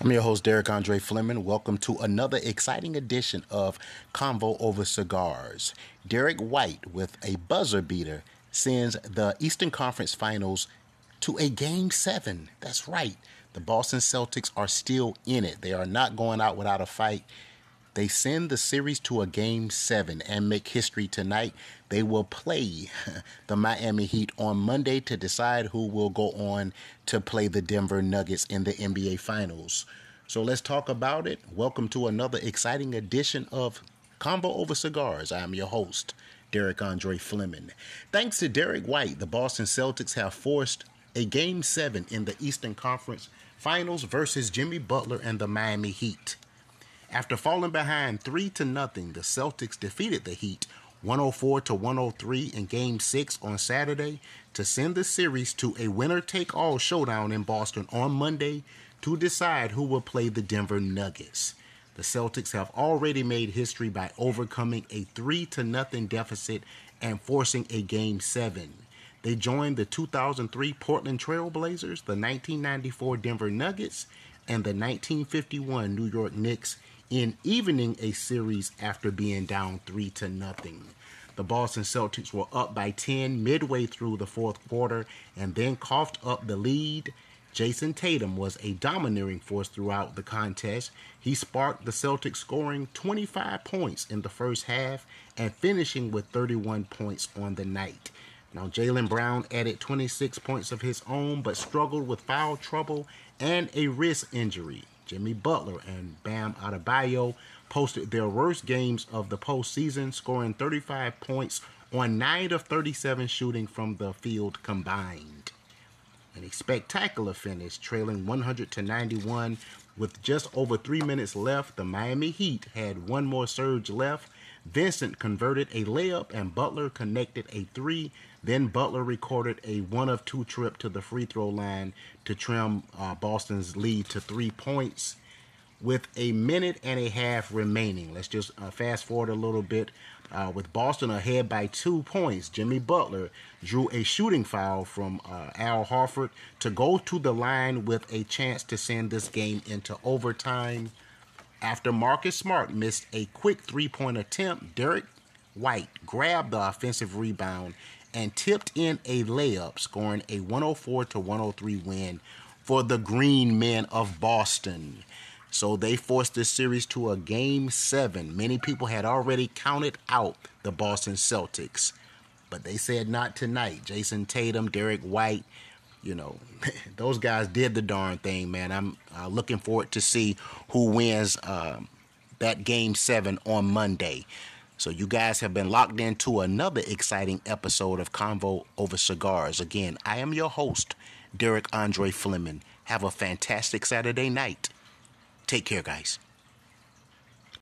I'm your host, Derek Andre Fleming. Welcome to another exciting edition of Convo Over Cigars. Derek White, with a buzzer beater, sends the Eastern Conference Finals to a game seven. That's right. The Boston Celtics are still in it. They are not going out without a fight. They send the series to a game seven and make history tonight. They will play the Miami Heat on Monday to decide who will go on to play the Denver Nuggets in the NBA Finals. So let's talk about it. Welcome to another exciting edition of Convo Over Cigars. I'm your host, Derek Andre Fleming. Thanks to Derek White, the Boston Celtics have forced a game seven in the Eastern Conference Finals versus Jimmy Butler and the Miami Heat. After falling behind 3 to nothing, the Celtics defeated the Heat 104 to 103 in game 6 on Saturday to send the series to a winner-take-all showdown in Boston on Monday to decide who will play the Denver Nuggets. The Celtics have already made history by overcoming a 3 to nothing deficit and forcing a game 7. They joined the 2003 Portland Trail Blazers, the 1994 Denver Nuggets, and the 1951 New York Knicks in evening a series after being down 3 to nothing. The Boston Celtics were up by 10 midway through the fourth quarter and then coughed up the lead. Jayson Tatum was a domineering force throughout the contest. He sparked the Celtics scoring 25 points in the first half and finishing with 31 points on the night. Now, Jaylen Brown added 26 points of his own but struggled with foul trouble and a wrist injury. Jimmy Butler and Bam Adebayo posted their worst games of the postseason, scoring 35 points on 9 of 37 shooting from the field combined. In a spectacular finish, trailing 100 to 91 with just over 3 minutes left, the Miami Heat had one more surge left. Vincent converted a layup and Butler connected a 3 then Butler recorded a one of two trip to the free throw line to trim uh, Boston's lead to three points with a minute and a half remaining. Let's just uh, fast forward a little bit. Uh, with Boston ahead by two points, Jimmy Butler drew a shooting foul from uh, Al Horford to go to the line with a chance to send this game into overtime. After Marcus Smart missed a quick three point attempt, Derek White grabbed the offensive rebound and tipped in a layup, scoring a 104 to 103 win for the Green Men of Boston. So they forced this series to a game seven. Many people had already counted out the Boston Celtics, but they said not tonight. Jayson Tatum, Derek White, you know, those guys did the darn thing, man. I'm uh, looking forward to see who wins uh, that game seven on Monday. So you guys have been locked into another exciting episode of Convo Over Cigars. Again, I am your host, Derek Andre Fleming. Have a fantastic Saturday night. Take care, guys.